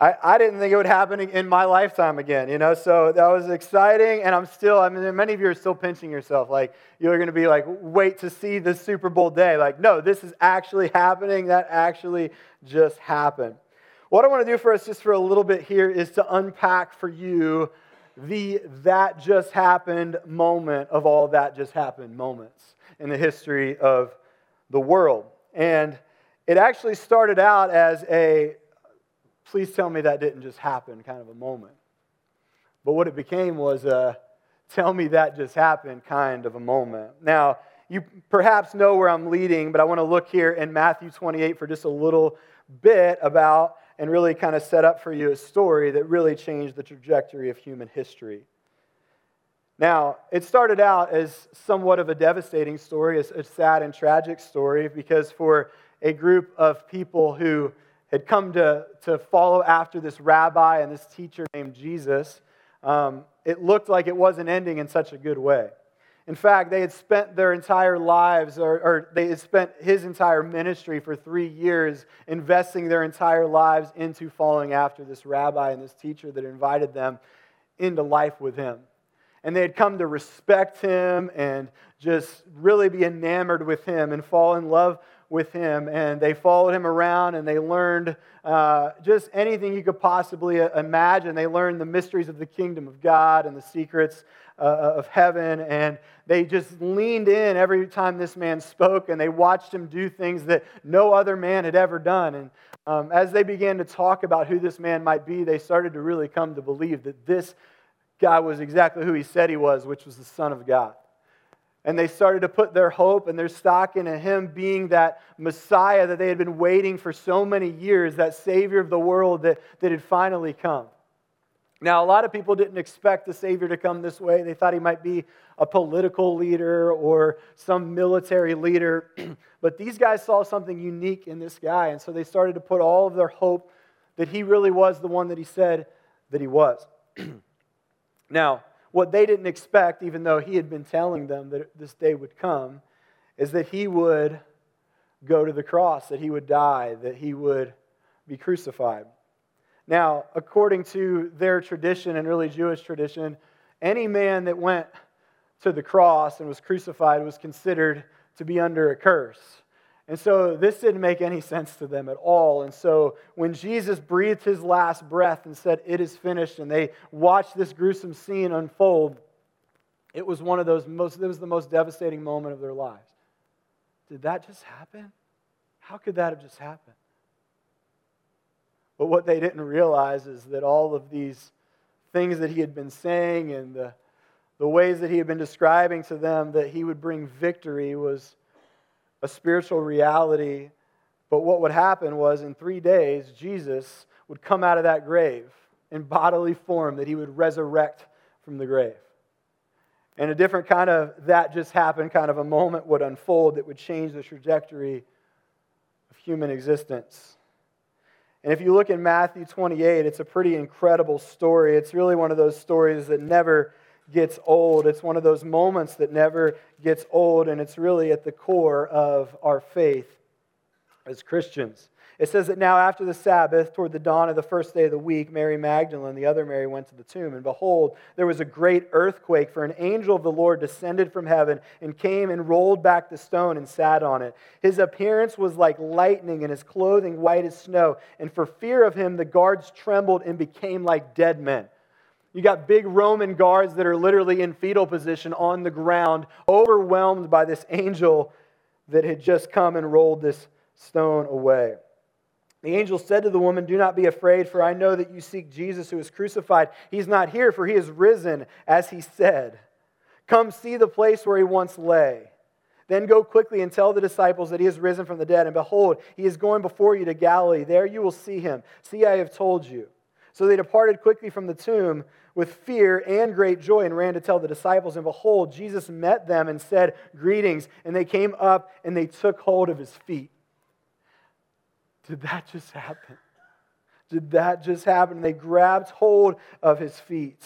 I, I didn't think it would happen in my lifetime again, you know. So that was exciting, and I'm still. I mean, many of you are still pinching yourself, like you're going to be like, wait to see the Super Bowl day. Like, no, this is actually happening. That actually just happened. What I want to do for us, just for a little bit here, is to unpack for you the that just happened moment of all that just happened moments in the history of the world. And it actually started out as a please tell me that didn't just happen kind of a moment. But what it became was a tell me that just happened kind of a moment. Now, you perhaps know where I'm leading, but I want to look here in Matthew 28 for just a little bit about and really kind of set up for you a story that really changed the trajectory of human history. Now, it started out as somewhat of a devastating story, a, sad and tragic story, because for a group of people who had come to, to follow after this rabbi and this teacher named Jesus, um, it looked like it wasn't ending in such a good way. In fact, they had spent their entire lives, or, or, they had spent his entire ministry for three years investing their entire lives into following after this rabbi and this teacher that invited them into life with him. And they had come to respect him and just really be enamored with him and fall in love with him. And they followed him around and they learned uh, just anything you could possibly uh, imagine. They learned the mysteries of the kingdom of God and the secrets uh, uh, of heaven. And they just leaned in every time this man spoke and they watched him do things that no other man had ever done. And um, as they began to talk about who this man might be, they started to really come to believe that this guy was exactly who he said he was, which was the Son of God. And they started to put their hope and their stock in him being that Messiah that they had been waiting for so many years, that Savior of the world that, that had finally come. Now, a lot of people didn't expect the Savior to come this way. They thought he might be a political leader or some military leader. but these guys saw something unique in this guy, and so they started to put all of their hope that he really was the one that he said that he was. now, what they didn't expect, even though he had been telling them that this day would come, is that he would go to the cross, that he would die, that he would be crucified. Now, according to their tradition and early Jewish tradition, any man that went to the cross and was crucified was considered to be under a curse. And so this didn't make any sense to them at all. And so when Jesus breathed his last breath and said, It is finished, and they watched this gruesome scene unfold, it was one of those most, it was the most devastating moment of their lives. Did that just happen? How could that have just happened? But what they didn't realize is that all of these things that he had been saying and the, the ways that he had been describing to them that he would bring victory was a spiritual reality. But what would happen was in three days, Jesus would come out of that grave in bodily form, that he would resurrect from the grave. And a different kind of that just happened kind of a moment would unfold that would change the trajectory of human existence. And if you look in Matthew 28, it's a pretty incredible story. It's really one of those stories that never gets old. It's one of those moments that never gets old, and it's really at the core of our faith as Christians. It says that now, after the Sabbath, toward the dawn of the first day of the week, Mary Magdalene, the other Mary, went to the tomb. And behold, there was a great earthquake, for an angel of the Lord descended from heaven and came and rolled back the stone and sat on it. His appearance was like lightning, and his clothing white as snow. And for fear of him, the guards trembled and became like dead men. You got big Roman guards that are literally in fetal position on the ground, overwhelmed by this angel that had just come and rolled this stone away. The angel said to the woman, Do not be afraid, for I know that you seek Jesus who was crucified. He's not here, for he is risen, as he said. Come see the place where he once lay. Then go quickly and tell the disciples that he is risen from the dead. And behold, he is going before you to Galilee. There you will see him. See, I have told you. So they departed quickly from the tomb with fear and great joy and ran to tell the disciples. And behold, Jesus met them and said, Greetings. And they came up and they took hold of his feet. Did that just happen? Did that just happen? they grabbed hold of his feet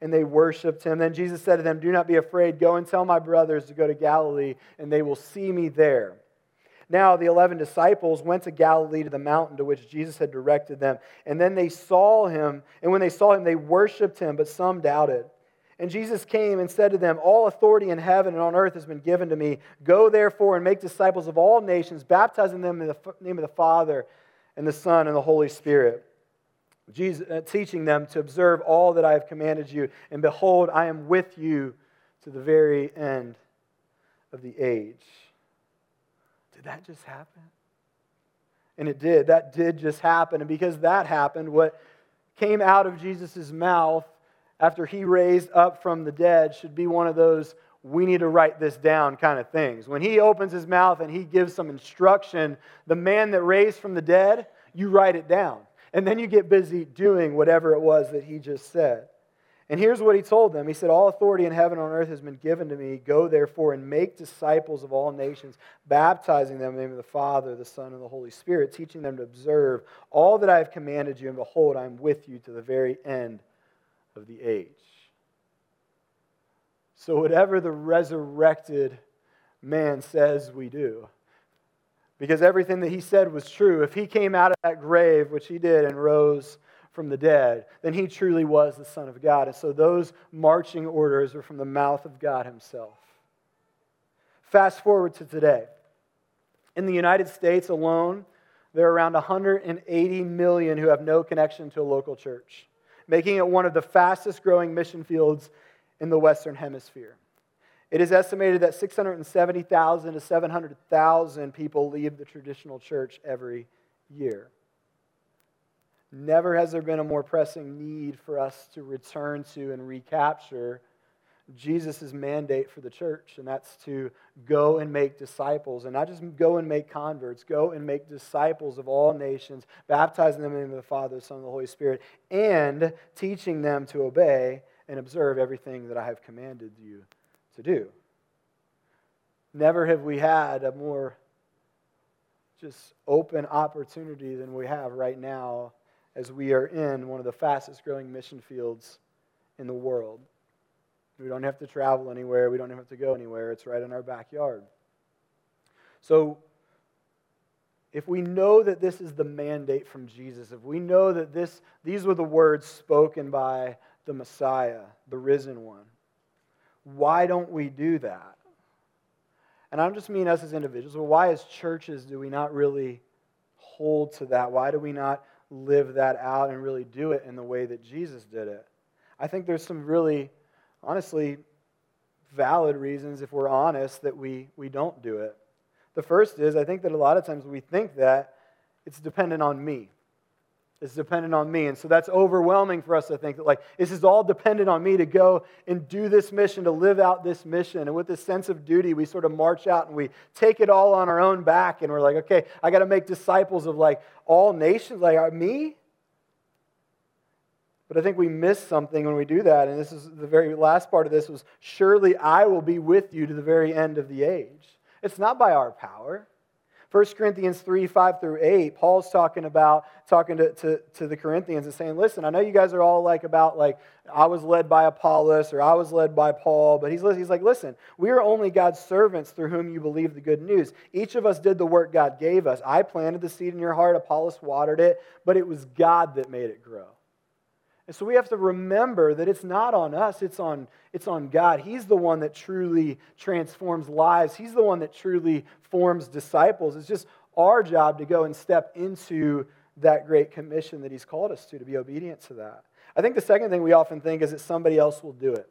and they worshiped him. Then Jesus said to them, Do not be afraid. Go and tell my brothers to go to Galilee, and they will see me there. Now, the eleven disciples went to Galilee to the mountain to which Jesus had directed them. And then they saw him, and when they saw him, they worshiped him, but some doubted. And Jesus came and said to them, All authority in heaven and on earth has been given to me. Go therefore and make disciples of all nations, baptizing them in the name of the Father and the Son and the Holy Spirit. Jesus, uh, teaching them to observe all that I have commanded you. And behold, I am with you to the very end of the age. Did that just happen? And it did. That did just happen. And because that happened, what came out of Jesus' mouth after he raised up from the dead should be one of those we need to write this down kind of things. When he opens his mouth and he gives some instruction, the man that raised from the dead, you write it down. And then you get busy doing whatever it was that he just said. And here's what he told them He said, All authority in heaven and on earth has been given to me. Go therefore and make disciples of all nations, baptizing them in the name of the Father, the Son, and the Holy Spirit, teaching them to observe all that I have commanded you. And behold, I am with you to the very end of the age. So, whatever the resurrected man says we do, because everything that he said was true, if he came out of that grave, which he did, and rose from the dead, then he truly was the Son of God. And so those marching orders are from the mouth of God himself. Fast forward to today. In the United States alone, there are around 180 million who have no connection to a local church, making it one of the fastest growing mission fields in the Western Hemisphere. It is estimated that 670,000 to 700,000 people leave the traditional church every year. Never has there been a more pressing need for us to return to and recapture Jesus' mandate for the church, and that's to go and make disciples. And not just go and make converts, go and make disciples of all nations, baptizing them in the name of the Father, the Son, and the Holy Spirit, and teaching them to obey and observe everything that I have commanded you to do. Never have we had a more just open opportunity than we have right now as we are in one of the fastest growing mission fields in the world. We don't have to travel anywhere, we don't have to go anywhere. It's right in our backyard. So, if we know that this is the mandate from Jesus, if we know that this, these were the words spoken by the Messiah, the risen one, why don't we do that? And I don't just mean us as individuals, but why as churches do we not really hold to that? Why do we not live that out and really do it in the way that Jesus did it. I think there's some really, honestly, valid reasons, if we're honest, that we, we don't do it. The first is I think that a lot of times we think that it's dependent on me. It's dependent on me. And so that's overwhelming for us to think that, like, this is all dependent on me to go and do this mission, to live out this mission. And with this sense of duty, we sort of march out and we take it all on our own back. And we're like, okay, I got to make disciples of, like, all nations. Like, uh, me? But I think we miss something when we do that. And this is the very last part of this was, surely I will be with you to the very end of the age. It's not by our power. 1 Corinthians 3, 5 through 8, Paul's talking about, talking to, to, to, the Corinthians and saying, listen, I know you guys are all like about like, I was led by Apollos or I was led by Paul, but he's, he's like, listen, we are only God's servants through whom you believe the good news. Each of us did the work God gave us. I planted the seed in your heart, Apollos watered it, but it was God that made it grow. And so we have to remember that it's not on us, it's on, it's on God. He's the one that truly transforms lives, He's the one that truly forms disciples. It's just our job to go and step into that great commission that He's called us to, to be obedient to that. I think the second thing we often think is that somebody else will do it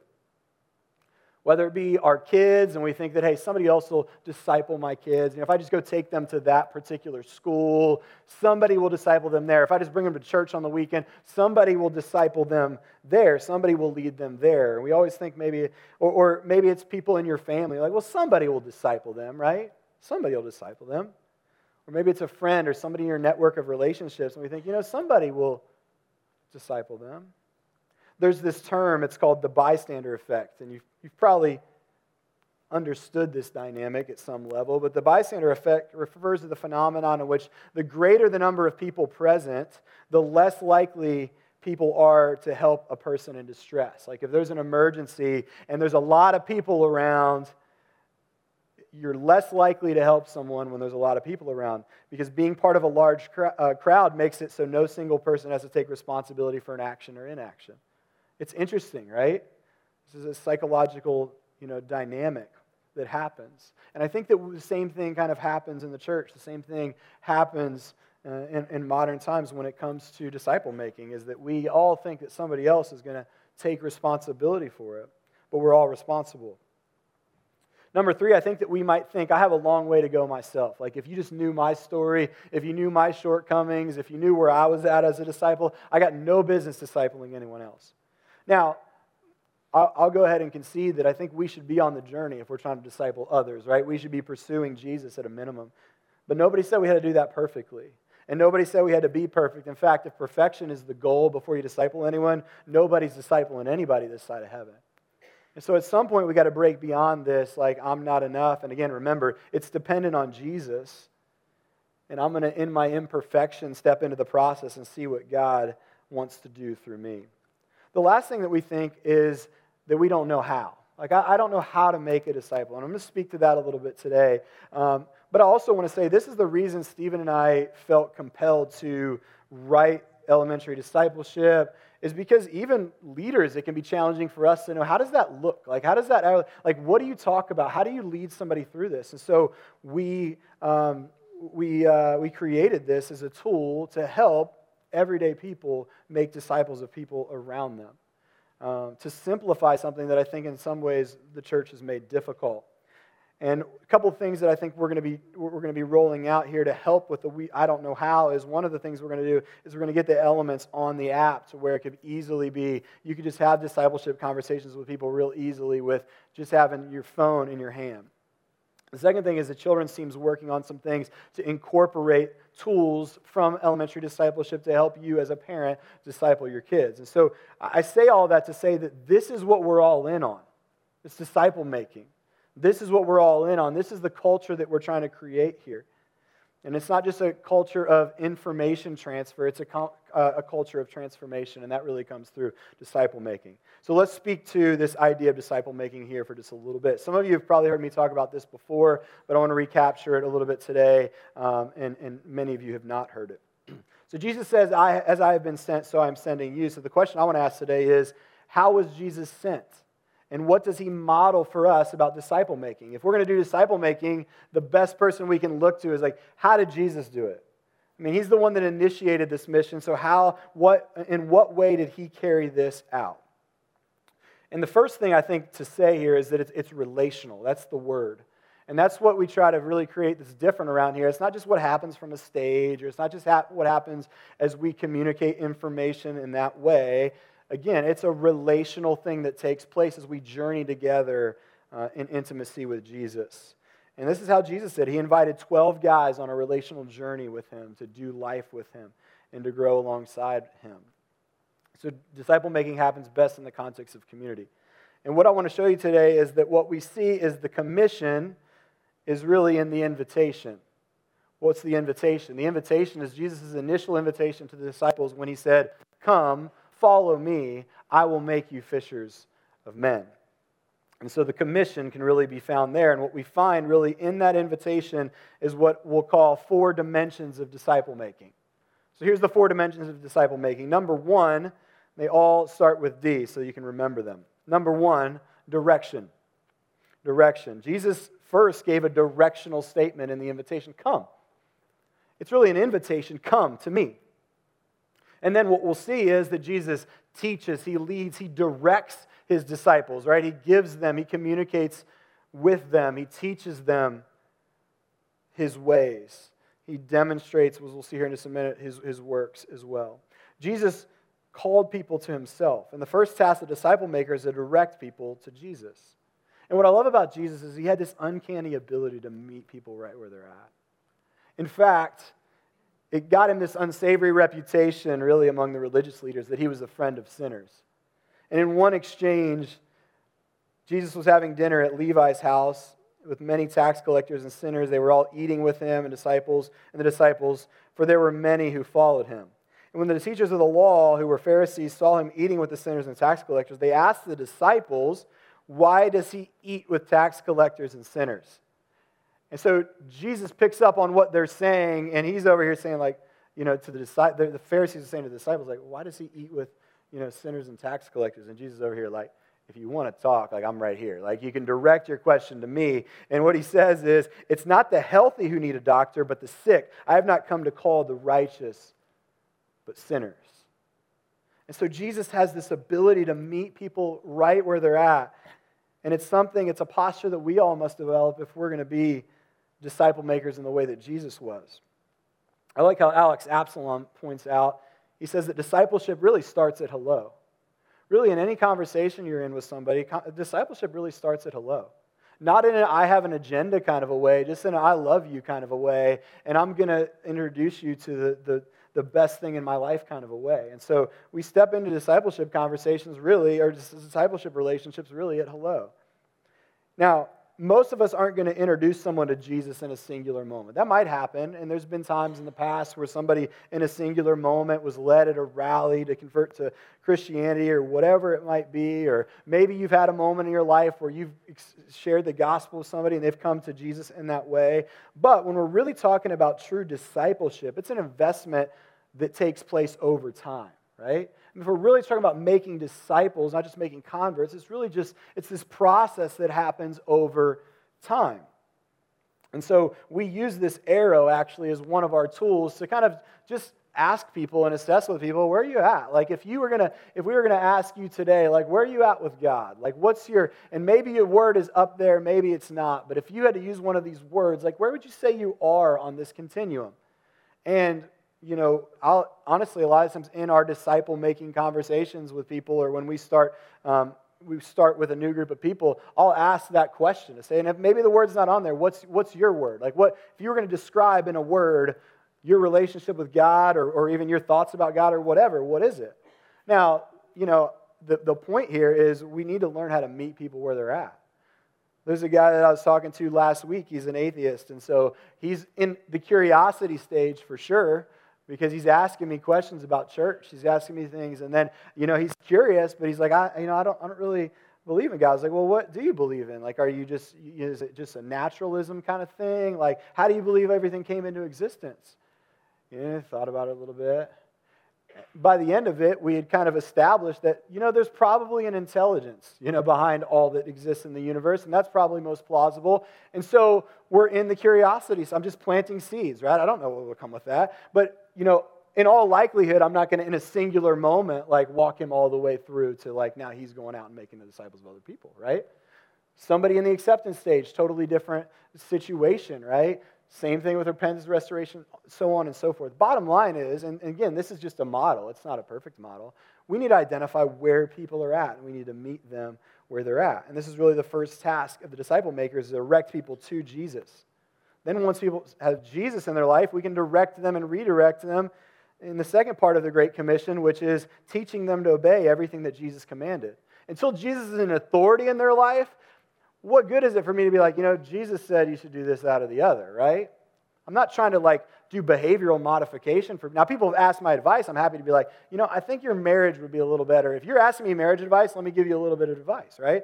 whether it be our kids and we think that hey somebody else will disciple my kids. You know, if i just go take them to that particular school somebody will disciple them there. If i just bring them to church on the weekend somebody will disciple them there. Somebody will lead them there. We always think maybe or, or maybe it's people in your family. Like well somebody will disciple them right? Somebody will disciple them. Or maybe it's a friend or somebody in your network of relationships and we think you know somebody will disciple them. There's this term, it's called the bystander effect. And you've, you've probably understood this dynamic at some level, but the bystander effect refers to the phenomenon in which the greater the number of people present, the less likely people are to help a person in distress. Like if there's an emergency and there's a lot of people around, you're less likely to help someone when there's a lot of people around because being part of a large cr- uh, crowd makes it so no single person has to take responsibility for an action or inaction. It's interesting, right? This is a psychological you know, dynamic that happens. And I think that the same thing kind of happens in the church. The same thing happens uh, in, in modern times when it comes to disciple making, is that we all think that somebody else is going to take responsibility for it, but we're all responsible. Number three, I think that we might think, I have a long way to go myself. Like, if you just knew my story, if you knew my shortcomings, if you knew where I was at as a disciple, I got no business discipling anyone else. Now, I'll go ahead and concede that I think we should be on the journey if we're trying to disciple others, right? We should be pursuing Jesus at a minimum. But nobody said we had to do that perfectly. And nobody said we had to be perfect. In fact, if perfection is the goal before you disciple anyone, nobody's discipling anybody this side of heaven. And so at some point, we got to break beyond this, like, I'm not enough. And again, remember, it's dependent on Jesus. And I'm going to, in my imperfection, step into the process and see what God wants to do through me. The last thing that we think is that we don't know how. Like, I, I don't know how to make a disciple. And I'm going to speak to that a little bit today. Um, but I also want to say this is the reason Stephen and I felt compelled to write elementary discipleship is because even leaders it can be challenging for us to know how does that look like how does that like what do you talk about how do you lead somebody through this and so we um, we uh, we created this as a tool to help everyday people make disciples of people around them um, to simplify something that I think in some ways the church has made difficult. And a couple of things that I think we're going to be we're going to be rolling out here to help with the we I don't know how is one of the things we're going to do is we're going to get the elements on the app to where it could easily be you could just have discipleship conversations with people real easily with just having your phone in your hand. The second thing is the children's team's working on some things to incorporate tools from elementary discipleship to help you as a parent disciple your kids. And so I say all that to say that this is what we're all in on. It's disciple making. This is what we're all in on. This is the culture that we're trying to create here. And it's not just a culture of information transfer, it's a, uh, a culture of transformation, and that really comes through disciple making. So let's speak to this idea of disciple making here for just a little bit. Some of you have probably heard me talk about this before, but I want to recapture it a little bit today, um, and, and many of you have not heard it. So Jesus says, I, As I have been sent, so I'm sending you. So the question I want to ask today is, How was Jesus sent? And what does he model for us about disciple making? If we're going to do disciple making, the best person we can look to is like, how did Jesus do it? I mean, he's the one that initiated this mission. So, how, what, in what way did he carry this out? And the first thing I think to say here is that it's, it's relational. That's the word. And that's what we try to really create that's different around here. It's not just what happens from a stage, or it's not just ha- what happens as we communicate information in that way. Again, it's a relational thing that takes place as we journey together uh, in intimacy with Jesus. And this is how Jesus did. He invited 12 guys on a relational journey with him to do life with him and to grow alongside him. So, disciple making happens best in the context of community. And what I want to show you today is that what we see is the commission is really in the invitation. What's the invitation? The invitation is Jesus' initial invitation to the disciples when he said, Come, follow me, I will make you fishers of men. And so the commission can really be found there. And what we find really in that invitation is what we'll call four dimensions of disciple making. So here's the four dimensions of disciple making. Number one, they all start with D, so you can remember them. Number one, direction. Direction. Jesus first gave a directional statement in the invitation come. It's really an invitation come to me. And then what we'll see is that Jesus teaches, he leads, he directs his disciples, right? He gives them, he communicates with them, he teaches them his ways. He demonstrates, as we'll see here in just a minute, his, his works as well. Jesus called people to himself. And the first task of disciple maker is to direct people to Jesus. And what I love about Jesus is he had this uncanny ability to meet people right where they're at. In fact, it got him this unsavory reputation, really, among the religious leaders that he was a friend of sinners. And in one exchange, Jesus was having dinner at Levi's house with many tax collectors and sinners. They were all eating with him and disciples and the disciples, for there were many who followed him. And when the teachers of the law, who were Pharisees, saw him eating with the sinners and tax collectors, they asked the disciples, Why does he eat with tax collectors and sinners? And so Jesus picks up on what they're saying, and he's over here saying, like, you know, to the, the, the Pharisees are saying to the disciples, like, why does he eat with, you know, sinners and tax collectors? And Jesus over here, like, if you want to talk, like, I'm right here. Like, you can direct your question to me. And what he says is, it's not the healthy who need a doctor, but the sick. I have not come to call the righteous, but sinners. And so Jesus has this ability to meet people right where they're at. And it's something, it's a posture that we all must develop if we're going to be disciple makers in the way that Jesus was. I like how Alex Absalom points out. He says that discipleship really starts at hello. Really, in any conversation you're in with somebody, discipleship really starts at hello. Not in an I have an agenda kind of a way, just in an I love you kind of a way, and I'm going to introduce you to the, the, the best thing in my life kind of a way. And so we step into discipleship conversations really, or discipleship relationships really at hello. Now, most of us aren't going to introduce someone to Jesus in a singular moment. That might happen, and there's been times in the past where somebody in a singular moment was led at a rally to convert to Christianity or whatever it might be, or maybe you've had a moment in your life where you've shared the gospel with somebody and they've come to Jesus in that way. But when we're really talking about true discipleship, it's an investment that takes place over time, right? If we're really talking about making disciples, not just making converts, it's really just it's this process that happens over time. And so we use this arrow actually as one of our tools to kind of just ask people and assess with people where are you at? Like if you were gonna if we were gonna ask you today like where are you at with god? Like what's your and maybe your word is up there maybe it's not but if you had to use one of these words like where would you say you are on this continuum? And you know, I'll, honestly, a lot of times in our disciple making conversations with people, or when we start, um, we start with a new group of people, I'll ask that question to say, and if maybe the word's not on there, what's, what's your word? Like, what, if you were going to describe in a word your relationship with God or, or even your thoughts about God or whatever, what is it? Now, you know, the, the point here is we need to learn how to meet people where they're at. There's a guy that I was talking to last week. He's an atheist. And so he's in the curiosity stage for sure because he's asking me questions about church. He's asking me things, and then you know he's curious, but he's like, I, you know, I don't, I don't really believe in God. I was like, well, what do you believe in? Like, are you just, is it just a naturalism kind of thing? Like, how do you believe everything came into existence? Yeah, thought about it a little bit by the end of it, we had kind of established that, you know, there's probably an intelligence, you know, behind all that exists in the universe, and that's probably most plausible. And so we're in the curiosity. So I'm just planting seeds, right? I don't know what will come with that. But, you know, in all likelihood, I'm not going to, in a singular moment, like walk him all the way through to like now he's going out and making the disciples of other people, right? Somebody in the acceptance stage, totally different situation, right? Same thing with repentance, restoration, so on and so forth. Bottom line is, and again, this is just a model, it's not a perfect model. We need to identify where people are at, and we need to meet them where they're at. And this is really the first task of the disciple makers: to direct people to Jesus. Then, once people have Jesus in their life, we can direct them and redirect them in the second part of the Great Commission, which is teaching them to obey everything that Jesus commanded. Until Jesus is an authority in their life, what good is it for me to be like, you know, Jesus said you should do this, that, or the other, right? I'm not trying to like do behavioral modification for now people have asked my advice. I'm happy to be like you know i think your marriage would be a little better. If you're asking me marriage advice let me give you a little bit of advice right?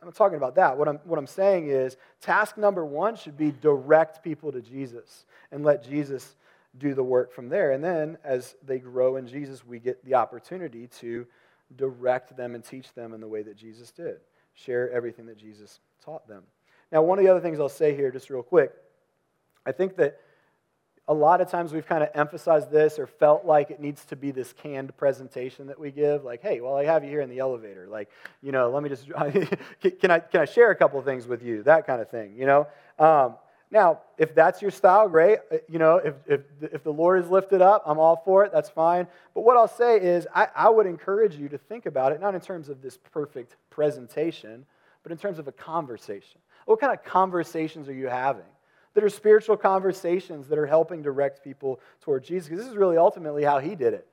I'm not talking about that. What i'm, what I'm saying is task number one should be direct people to jesus and let jesus do the work from there. And then as they grow in jesus we get the opportunity to direct them and teach them in the way that jesus did share everything that jesus taught them. Now, one of the other things I'll say here, just real quick, I think that a lot of times we've kind of emphasized this or felt like it needs to be this canned presentation that we give like hey well i have you here in the elevator. Like you know let me just can i can i share a couple things with you? That kind of thing you know? Um, now if that's your style great uh, you know if, if, if the lord is lifted up i'm all for it that's fine but what i'll say is I, I would encourage you to think about it not in terms of this perfect presentation but in terms of a conversation. What kind of conversations are you having? That are spiritual conversations that are helping direct people toward Jesus. Because this is really ultimately how he did it.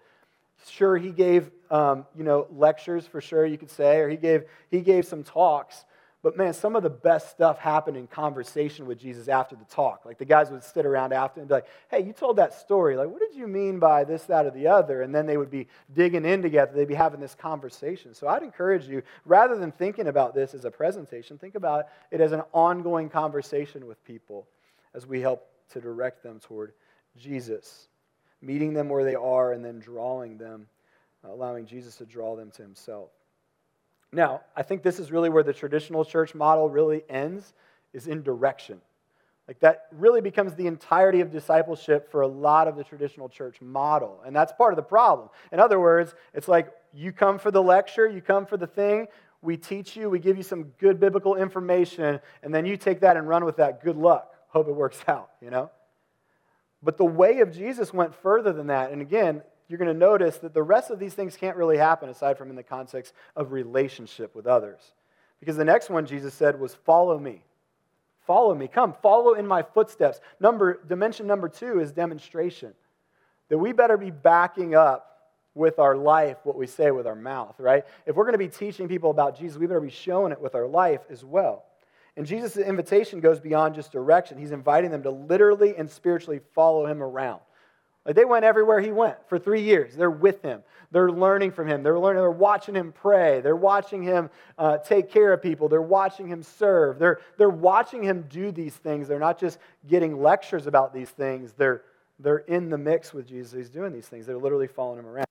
Sure, he gave um, you know lectures for sure you could say, or he gave he gave some talks, but man, some of the best stuff happened in conversation with Jesus after the talk. Like the guys would sit around after and be like, hey, you told that story. Like, what did you mean by this, that, or the other? And then they would be digging in together. They'd be having this conversation. So I'd encourage you, rather than thinking about this as a presentation, think about it as an ongoing conversation with people. as we help to direct them toward Jesus, meeting them where they are and then drawing them, allowing Jesus to draw them to himself. Now, I think this is really where the traditional church model really ends, is in direction. Like that really becomes the entirety of discipleship for a lot of the traditional church model. And that's part of the problem. In other words, it's like you come for the lecture, you come for the thing, we teach you, we give you some good biblical information, and then you take that and run with that. Good luck. Hope it works out, you know? But the way of Jesus went further than that. And again, you're going to notice that the rest of these things can't really happen aside from in the context of relationship with others. Because the next one Jesus said was, Follow me. Follow me. Come, follow in my footsteps. Number, dimension number two is demonstration. That we better be backing up with our life what we say with our mouth, right? If we're going to be teaching people about Jesus, we better be showing it with our life as well. And Jesus' invitation goes beyond just direction. He's inviting them to literally and spiritually follow him around. They went everywhere he went for three years. They're with him. They're learning from him. They're learning. They're watching him pray. They're watching him uh, take care of people. They're watching him serve. They're, they're watching him do these things. They're not just getting lectures about these things. They're, they're in the mix with Jesus. He's doing these things. They're literally following him around.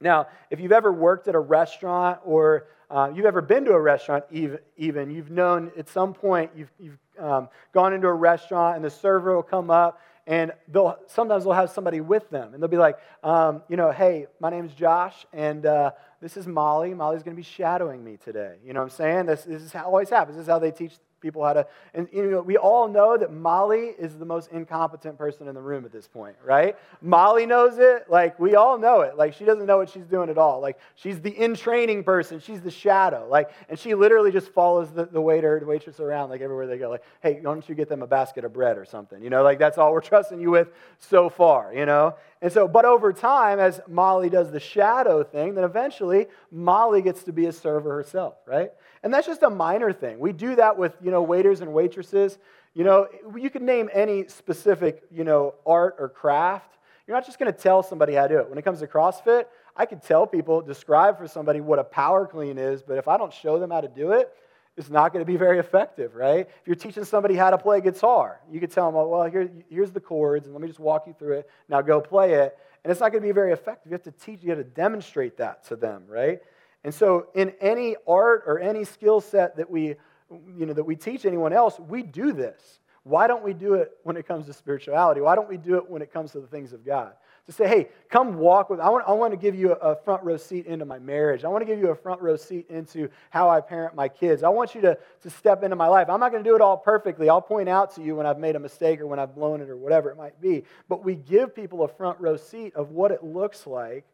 Now, if you've ever worked at a restaurant or uh, you've ever been to a restaurant, even, even you've known at some point you've, you've um, gone into a restaurant and the server will come up and they'll sometimes they'll have somebody with them and they'll be like um, you know hey my name is josh and uh, this is molly. Molly's going to be shadowing me today. You know what i'm saying? This, this is how always happens. This is how they teach people how to and you know we all know that molly is the most incompetent person in the room at this point right? Molly knows it. Like we all know it. Like she doesn't know what she's doing at all. Like she's the in training person. She's the shadow. Like and she literally just follows the, the waiter the waitress around like everywhere they go. Like hey why don't you get them a basket of bread or something? You know like that's all we're trusting you with so far you know and so but over time as molly does the shadow thing then eventually molly gets to be a server herself right and that's just a minor thing. We do that with, you know, waiters and waitresses. You know, you can name any specific, you know, art or craft. You're not just going to tell somebody how to do it. When it comes to CrossFit, I could tell people, describe for somebody what a power clean is, but if I don't show them how to do it, it's not going to be very effective, right? If you're teaching somebody how to play guitar, you could tell them, well, here, here's the chords, and let me just walk you through it. Now go play it. And it's not going to be very effective. You have to teach, you have to demonstrate that to them, right? And so, in any art or any skill set that we, you know, that we teach anyone else, we do this. Why don't we do it when it comes to spirituality? Why don't we do it when it comes to the things of God? To say, hey, come walk with. I want, I want to give you a front row seat into my marriage. I want to give you a front row seat into how I parent my kids. I want you to, to step into my life. I'm not going to do it all perfectly. I'll point out to you when I've made a mistake or when I've blown it or whatever it might be. But we give people a front row seat of what it looks like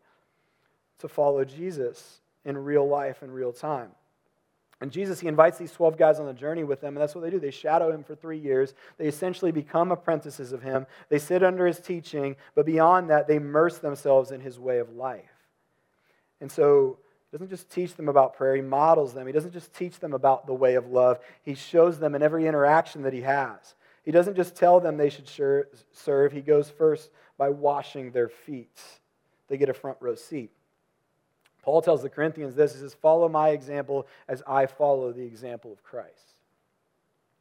to follow Jesus in real life in real time. And Jesus, he invites these 12 guys on the journey with him, and that's what they do. They shadow him for three years. They essentially become apprentices of him. They sit under his teaching, but beyond that, they immerse themselves in his way of life. And so, he doesn't just teach them about prayer, he models them. He doesn't just teach them about the way of love, he shows them in every interaction that he has. He doesn't just tell them they should serve, he goes first by washing their feet. They get a front row seat. Paul tells the Corinthians this. He says, Follow my example as I follow the example of Christ.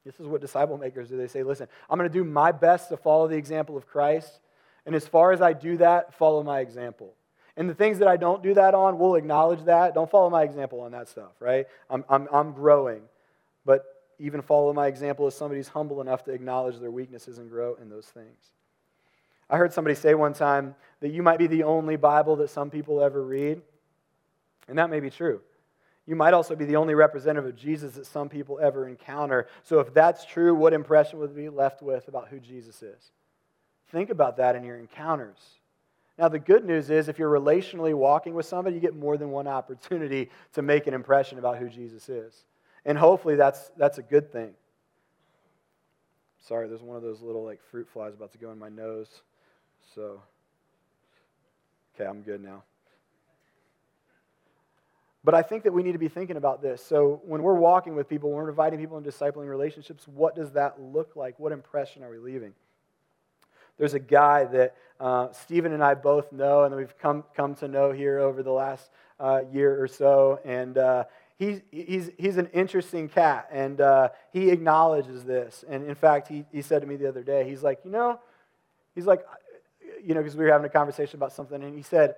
This is what disciple makers do. They say, Listen, I'm going to do my best to follow the example of Christ. And as far as I do that, follow my example. And the things that I don't do that on, we'll acknowledge that. Don't follow my example on that stuff, right? I'm, I'm, I'm growing. But even follow my example as somebody's humble enough to acknowledge their weaknesses and grow in those things. I heard somebody say one time that you might be the only Bible that some people ever read. And that may be true. You might also be the only representative of Jesus that some people ever encounter. So, if that's true, what impression would be left with about who Jesus is? Think about that in your encounters. Now, the good news is if you're relationally walking with somebody, you get more than one opportunity to make an impression about who Jesus is. And hopefully, that's, that's a good thing. Sorry, there's one of those little like fruit flies about to go in my nose. So, okay, I'm good now. But I think that we need to be thinking about this. So when we're walking with people, when we're inviting people in discipling relationships, what does that look like? What impression are we leaving? There's a guy that uh, Stephen and I both know, and we've come, come to know here over the last uh, year or so. And uh, he's, he's, he's an interesting cat, and uh, he acknowledges this. And in fact, he, he said to me the other day, he's like, you know, he's like, you know, because we were having a conversation about something, and he said,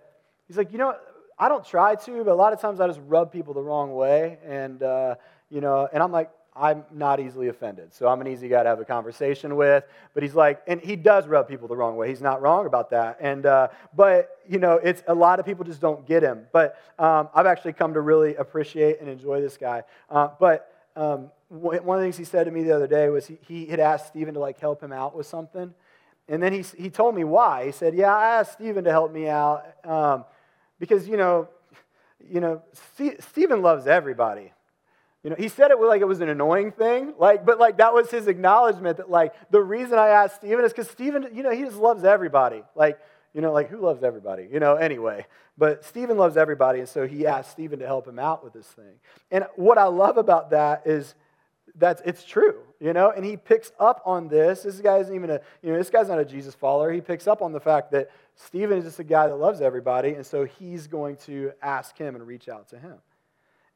he's like, you know, I don't try to, but a lot of times I just rub people the wrong way, and uh, you know, and I'm like, I'm not easily offended. So I'm an easy guy to have a conversation with. But he's like, and he does rub people the wrong way. He's not wrong about that. And, uh, but, you know, it's a lot of people just don't get him. But um, I've actually come to really appreciate and enjoy this guy. Uh, but um, one of the things he said to me the other day was he, he had asked Stephen to like help him out with something. And then he, he told me why. He said, yeah, I asked Stephen to help me out um, because, you know, you know, Stephen loves everybody. You know, he said it like it was an annoying thing, like, but like that was his acknowledgement that like the reason I asked Stephen is because Stephen, you know, he just loves everybody. Like, you know, like who loves everybody? You know, anyway. But Stephen loves everybody, and so he asked Stephen to help him out with this thing. And what I love about that is that's it's true, you know, and he picks up on this. This guy isn't even a, you know, this guy's not a Jesus follower. He picks up on the fact that Stephen is just a guy that loves everybody, and so he's going to ask him and reach out to him.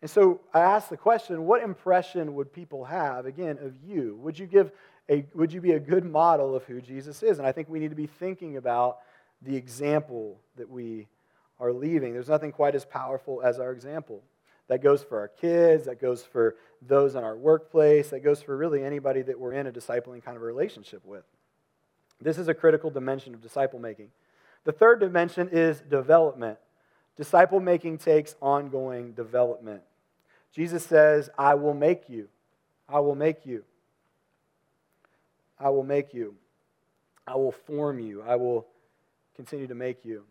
And so I asked the question what impression would people have, again, of you? Would you, give a, would you be a good model of who Jesus is? And I think we need to be thinking about the example that we are leaving. There's nothing quite as powerful as our example. That goes for our kids, that goes for those in our workplace, that goes for really anybody that we're in a discipling kind of relationship with. This is a critical dimension of disciple making. The third dimension is development. Disciple making takes ongoing development. Jesus says, I will make you. I will make you. I will make you. I will form you. I will continue to make you.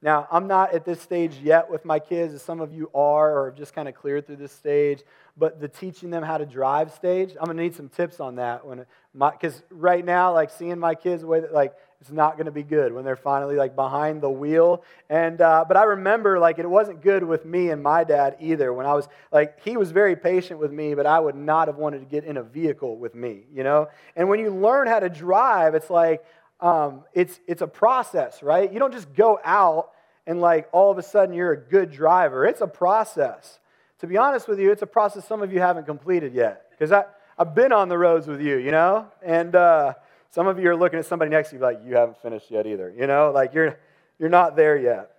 Now, I'm not at this stage yet with my kids, as some of you are, or have just kind of cleared through this stage. But the teaching them how to drive stage, I'm gonna need some tips on that. When because right now, like seeing my kids the way that like it's not going to be good when they're finally like behind the wheel. And uh, but i remember like it wasn't good with me and my dad either. When i was like he was very patient with me but i would not have wanted to get in a vehicle with me you know? And when you learn how to drive it's like um, it's it's a process right? You don't just go out and like all of a sudden you're a good driver. It's a process. To be honest with you it's a process some of you haven't completed yet because I. I've been on the roads with you you know? And uh, some of you are looking at somebody next to you like, you haven't finished yet either. You know, like you're, you're not there yet.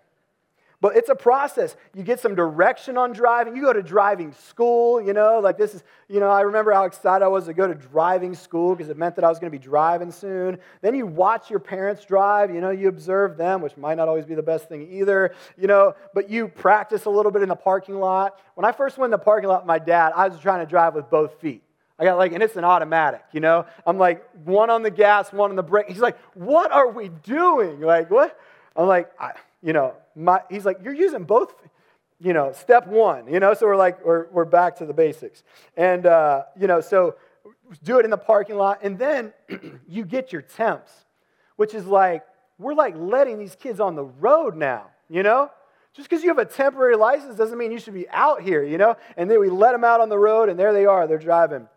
But it's a process. You get some direction on driving. You go to driving school, you know, like this is, you know, I remember how excited I was to go to driving school because it meant that I was going to be driving soon. Then you watch your parents drive, you know, you observe them, which might not always be the best thing either, you know, but you practice a little bit in the parking lot. When I first went in the parking lot with my dad, I was trying to drive with both feet. I got like, and it's an automatic, you know? I'm like, one on the gas, one on the brake. He's like, what are we doing? Like, what? I'm like, you know, my, he's like, you're using both, you know, step one, you know? So we're like, we're, we're back to the basics. And, uh, you know, so do it in the parking lot. And then you get your temps, which is like, we're like letting these kids on the road now, you know? Just because you have a temporary license doesn't mean you should be out here, you know? And then we let them out on the road, and there they are, they're driving.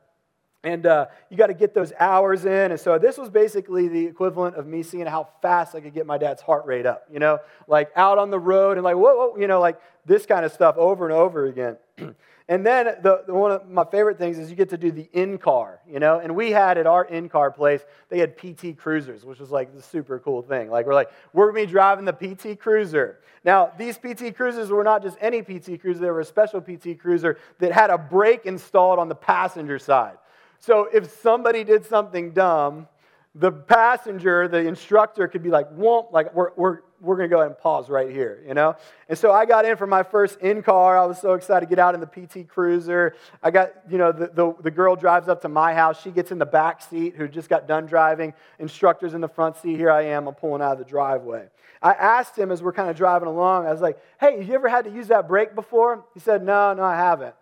And uh, you got to get those hours in. And so this was basically the equivalent of me seeing how fast I could get my dad's heart rate up, you know, like out on the road and like, whoa, whoa you know, like this kind of stuff over and over again. and then the, the, one of my favorite things is you get to do the in car, you know, and we had at our in car place, they had PT Cruisers, which was like the super cool thing. Like, we're like, we're going to be driving the PT Cruiser. Now, these PT Cruisers were not just any PT Cruiser, they were a special PT Cruiser that had a brake installed on the passenger side. So if somebody did something dumb, the passenger, the instructor could be like, won't, like, we're, we're, we're going to go ahead and pause right here, you know? And so I got in for my first in car. I was so excited to get out in the PT Cruiser. I got, you know, the, the, the girl drives up to my house. She gets in the back seat, who just got done driving. Instructor's in the front seat. Here I am. I'm pulling out of the driveway. I asked him as we're kind of driving along, I was like, hey, have you ever had to use that brake before? He said, no, no, I haven't.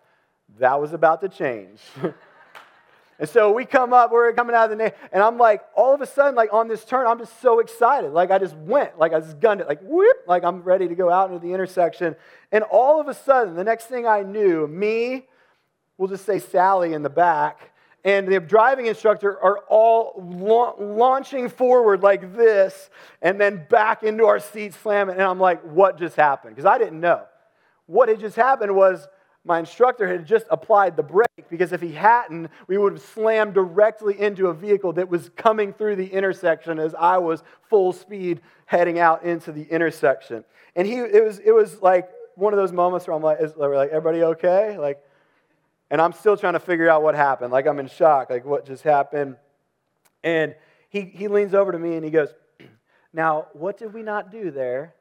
That was about to change. And so we come up, we're coming out of the name, and I'm like, all of a sudden, like on this turn, I'm just so excited. Like I just went, like I just gunned it, like whoop, like I'm ready to go out into the intersection. And all of a sudden, the next thing I knew, me, we'll just say Sally in the back, and the driving instructor are all la- launching forward like this, and then back into our seats, slamming. And I'm like, what just happened? Because I didn't know. What had just happened was my instructor had just applied the brake because if he hadn't, we would have slammed directly into a vehicle that was coming through the intersection as I was full speed heading out into the intersection. And he, it was, it was like one of those moments where I'm like, is, like, everybody okay? Like, and I'm still trying to figure out what happened. Like, I'm in shock. Like, what just happened? And he, he leans over to me and he goes, Now, what did we not do there?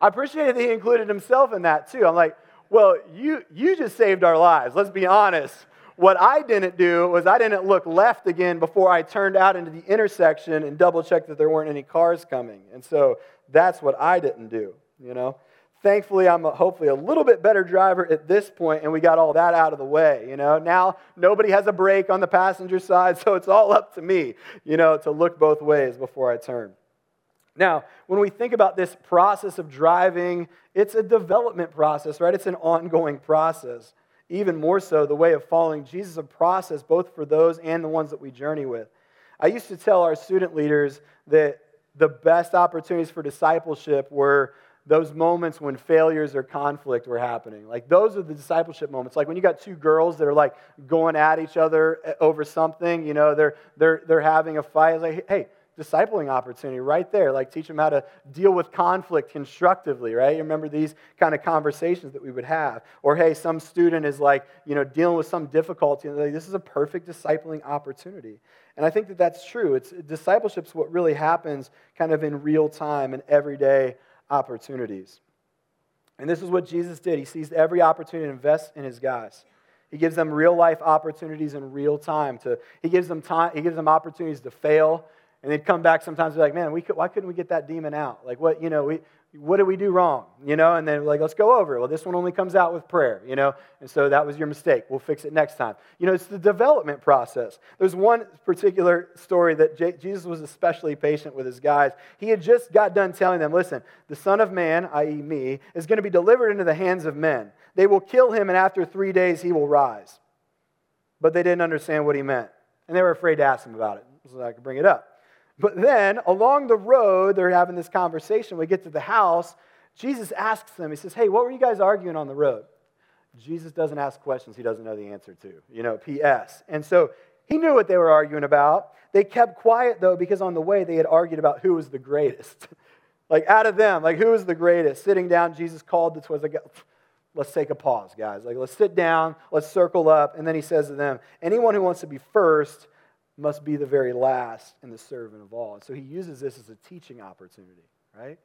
I appreciated that he included himself in that too. I'm like, well, you, you just saved our lives. Let's be honest. What I didn't do was I didn't look left again before I turned out into the intersection and double checked that there weren't any cars coming. And so that's what I didn't do, you know. Thankfully, I'm a, hopefully a little bit better driver at this point, and we got all that out of the way. You know, now nobody has a brake on the passenger side, so it's all up to me, you know, to look both ways before I turn. Now, when we think about this process of driving, it's a development process, right? It's an ongoing process. Even more so, the way of following Jesus, a process both for those and the ones that we journey with. I used to tell our student leaders that the best opportunities for discipleship were those moments when failures or conflict were happening. Like those are the discipleship moments. Like when you got two girls that are like going at each other eh, over something, you know, they're they're they're having a fight. It's like, hey, discipling opportunity right there. Like teach them how to deal with conflict constructively, right? You remember these kind of conversations that we would have. Or hey, some student is like, you know, dealing with some difficulty and like, this is a perfect discipling opportunity. And I think that that's true. It's discipleship's what really happens kind of in real time and everyday opportunities. And this is what Jesus did. He seized every opportunity to invest in his guys. He gives them real life opportunities in real time. To, he, gives them time, he gives them opportunities to fail and they'd come back sometimes and be like, man, we could, why couldn't we get that demon out? Like, what, you know, we, what did we do wrong? You know, and then like, let's go over it. Well, this one only comes out with prayer, you know, and so that was your mistake. We'll fix it next time. You know, it's the development process. There's one particular story that J- Jesus was especially patient with his guys. He had just got done telling them, listen, the Son of Man, i.e., me, is going to be delivered into the hands of men. They will kill him, and after three days, he will rise. But they didn't understand what he meant, and they were afraid to ask him about it, so I could bring it up. But then along the road, they're having this conversation. We get to the house. Jesus asks them, He says, Hey, what were you guys arguing on the road? Jesus doesn't ask questions he doesn't know the answer to, you know, P.S. And so he knew what they were arguing about. They kept quiet, though, because on the way they had argued about who was the greatest. like, out of them, like, who was the greatest? Sitting down, Jesus called the twins. Like, let's take a pause, guys. Like, let's sit down, let's circle up. And then he says to them, Anyone who wants to be first must be the very last and the servant of all. And so he uses this as a teaching opportunity, right?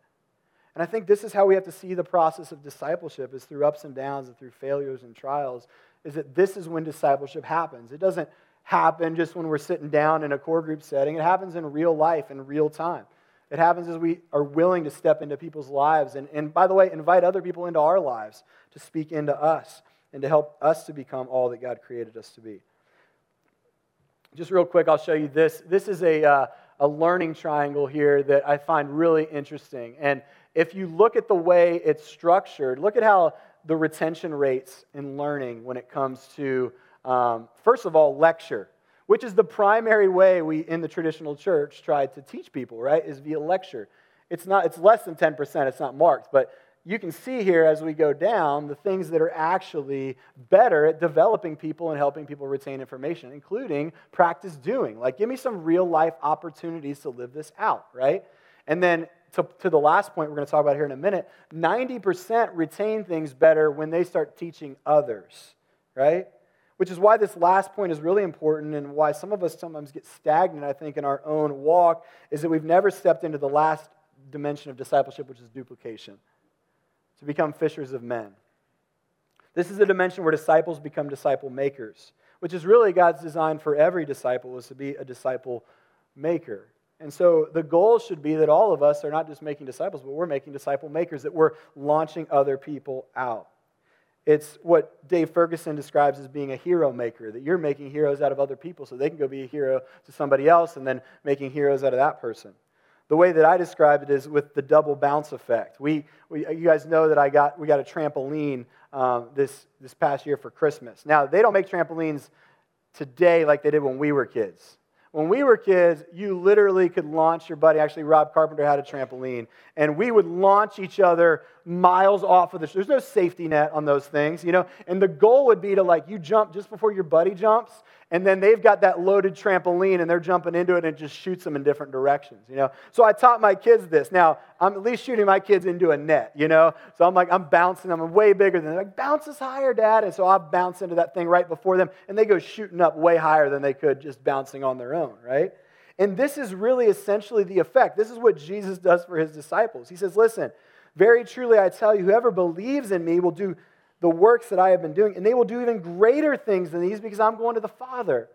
And I think this is how we have to see the process of discipleship is through ups and downs and through failures and trials, is that this is when discipleship happens. It doesn't happen just when we're sitting down in a core group setting. It happens in real life, in real time. It happens as we are willing to step into people's lives and, and by the way, invite other people into our lives to speak into us and to help us to become all that God created us to be. Just real quick, I'll show you this. This is a, uh, a learning triangle here that I find really interesting. And if you look at the way it's structured, look at how the retention rates in learning when it comes to, um, first of all, lecture, which is the primary way we in the traditional church try to teach people, right? Is via lecture. It's not. It's less than ten percent. It's not marked, but you can see here as we go down the things that are actually better at developing people and helping people retain information, including practice doing. Like, give me some real life opportunities to live this out, right? And then to, to the last point we're going to talk about here in a minute 90% retain things better when they start teaching others, right? Which is why this last point is really important and why some of us sometimes get stagnant, I think, in our own walk, is that we've never stepped into the last dimension of discipleship, which is duplication become fishers of men. This is a dimension where disciples become disciple makers, which is really God's design for every disciple is to be a disciple maker. And so the goal should be that all of us are not just making disciples, but we're making disciple makers, that we're launching other people out. It's what Dave Ferguson describes as being a hero maker, that you're making heroes out of other people so they can go be a hero to somebody else and then making heroes out of that person. The way that I describe it is with the double bounce effect. We, we you guys know that I got, we got a trampoline um, this, this past year for Christmas. Now, they don't make trampolines today like they did when we were kids. when we were kids, you literally could launch your buddy. Actually, Rob Carpenter had a trampoline, and we would launch each other miles off of the. There's no safety net on those things, you know. And the goal would be to like you jump just before your buddy jumps, and then they've got that loaded trampoline, and they're jumping into it, and it just shoots them in different directions, you know. So I taught my kids this. Now I'm at least shooting my kids into a net, you know. So I'm like I'm bouncing. I'm way bigger than them. Like bounce us higher, Dad. And so I bounce into that thing right before them, and they go shooting up way higher than they could just bouncing on their own right? And this is really essentially the effect. This is what Jesus does for his disciples. He says, Listen, very truly I tell you, whoever believes in me will do the works that I have been doing, and they will do even greater things than these because I'm going to the Father.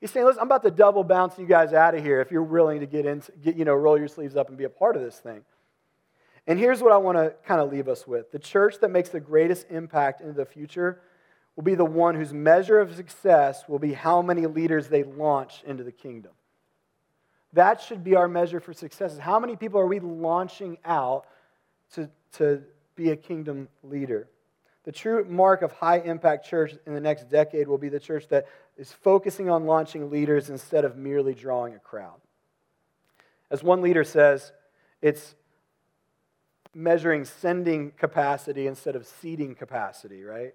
He's saying, listen, I'm about to double bounce you guys out of here if you're willing to get in, get, you know, roll your sleeves up and be a part of this thing. And here's what I want to kind of leave us with. The church that makes the greatest impact into the future will be the one whose measure of success will be how many leaders they launch into the kingdom. That should be our measure for success. How many people are we launching out to, to be a kingdom leader? The true mark of high impact church in the next decade will be the church that is focusing on launching leaders instead of merely drawing a crowd. As one leader says, it's measuring sending capacity instead of seating capacity, right?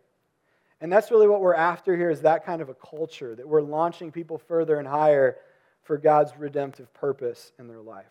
And that's really what we're after here is that kind of a culture that we're launching people further and higher for God's redemptive purpose in their life.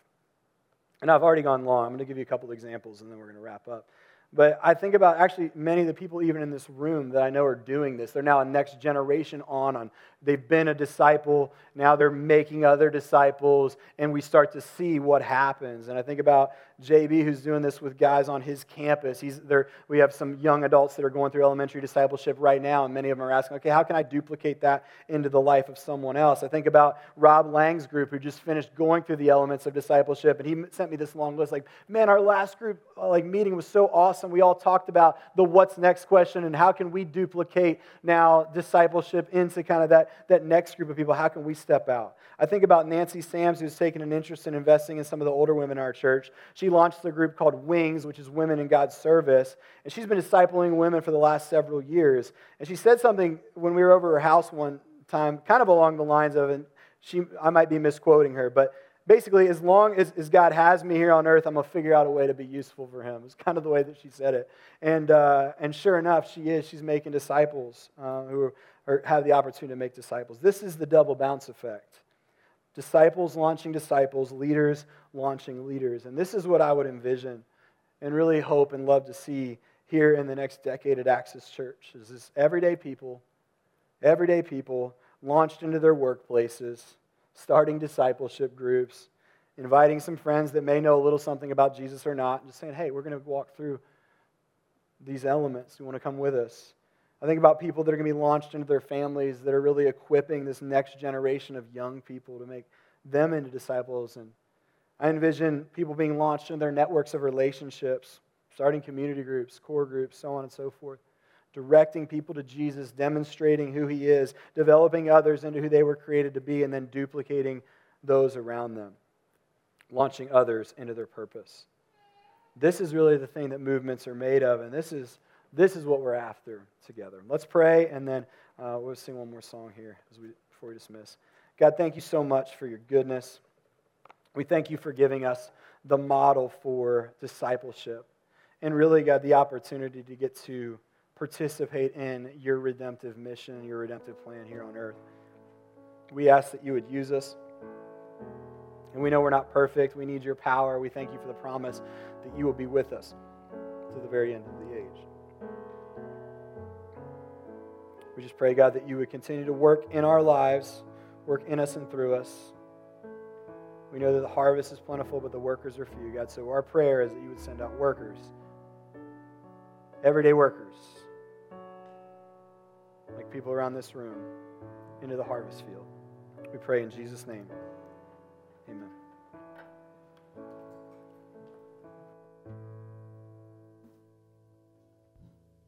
And I've already gone long. I'm going to give you a couple examples and then we're going to wrap up. But I think about actually many of the people, even in this room, that I know are doing this. They're now a next generation on. on they've been a disciple. Now they're making other disciples, and we start to see what happens. And I think about JB, who's doing this with guys on his campus. He's there. We have some young adults that are going through elementary discipleship right now, and many of them are asking, "Okay, how can I duplicate that into the life of someone else?" I think about Rob Lang's group, who just finished going through the elements of discipleship, and he sent me this long list. Like, man, our last group uh, like meeting was so awesome. We all talked about the what's next question and how can we duplicate now discipleship into kind of that, that next group of people. How can we step out? I think about Nancy Sams, who's taken an interest in investing in some of the older women in our church. She launched a group called Wings, which is Women in God's Service, and she's been discipling women for the last several years. And she said something when we were over her house one time, kind of along the lines of, and she, I might be misquoting her, but basically, as long as, as God has me here on earth, I'm going to figure out a way to be useful for Him. It's kind of the way that she said it. And, uh, and sure enough, she is. She's making disciples uh, who are, have the opportunity to make disciples. This is the double bounce effect disciples launching disciples, leaders launching leaders. And this is what I would envision and really hope and love to see here in the next decade at Access Church is this everyday people, everyday people launched into their workplaces starting discipleship groups, inviting some friends that may know a little something about Jesus or not, and just saying, hey, we're going to walk through these elements. You want to come with us? I think about people that are going to be launched into their families that are really equipping this next generation of young people to make them into disciples. And I envision people being launched in their networks of relationships, starting community groups, core groups, so on and so forth directing people to Jesus, demonstrating who he is, developing others into who they were created to be, and then duplicating those around them, launching others into their purpose. This is really the thing that movements are made of, and this is, this is what we're after together. Let's pray, and then uh, we'll sing one more song here we, before we dismiss. God, thank you so much for your goodness. We thank you for giving us the model for discipleship. And really, God, the opportunity to get to participate in your redemptive mission, your redemptive plan here on earth. We ask that you would use us. And we know we're not perfect. We need your power. We thank you for the promise that you will be with us to the very end of the age. We just pray, God, that you would continue to work in our lives, work in us and through us. We know that the harvest is plentiful, but the workers are few, God. So our prayer is that you would send out workers, everyday workers like people around this room, into the harvest field. We pray in Jesus' name.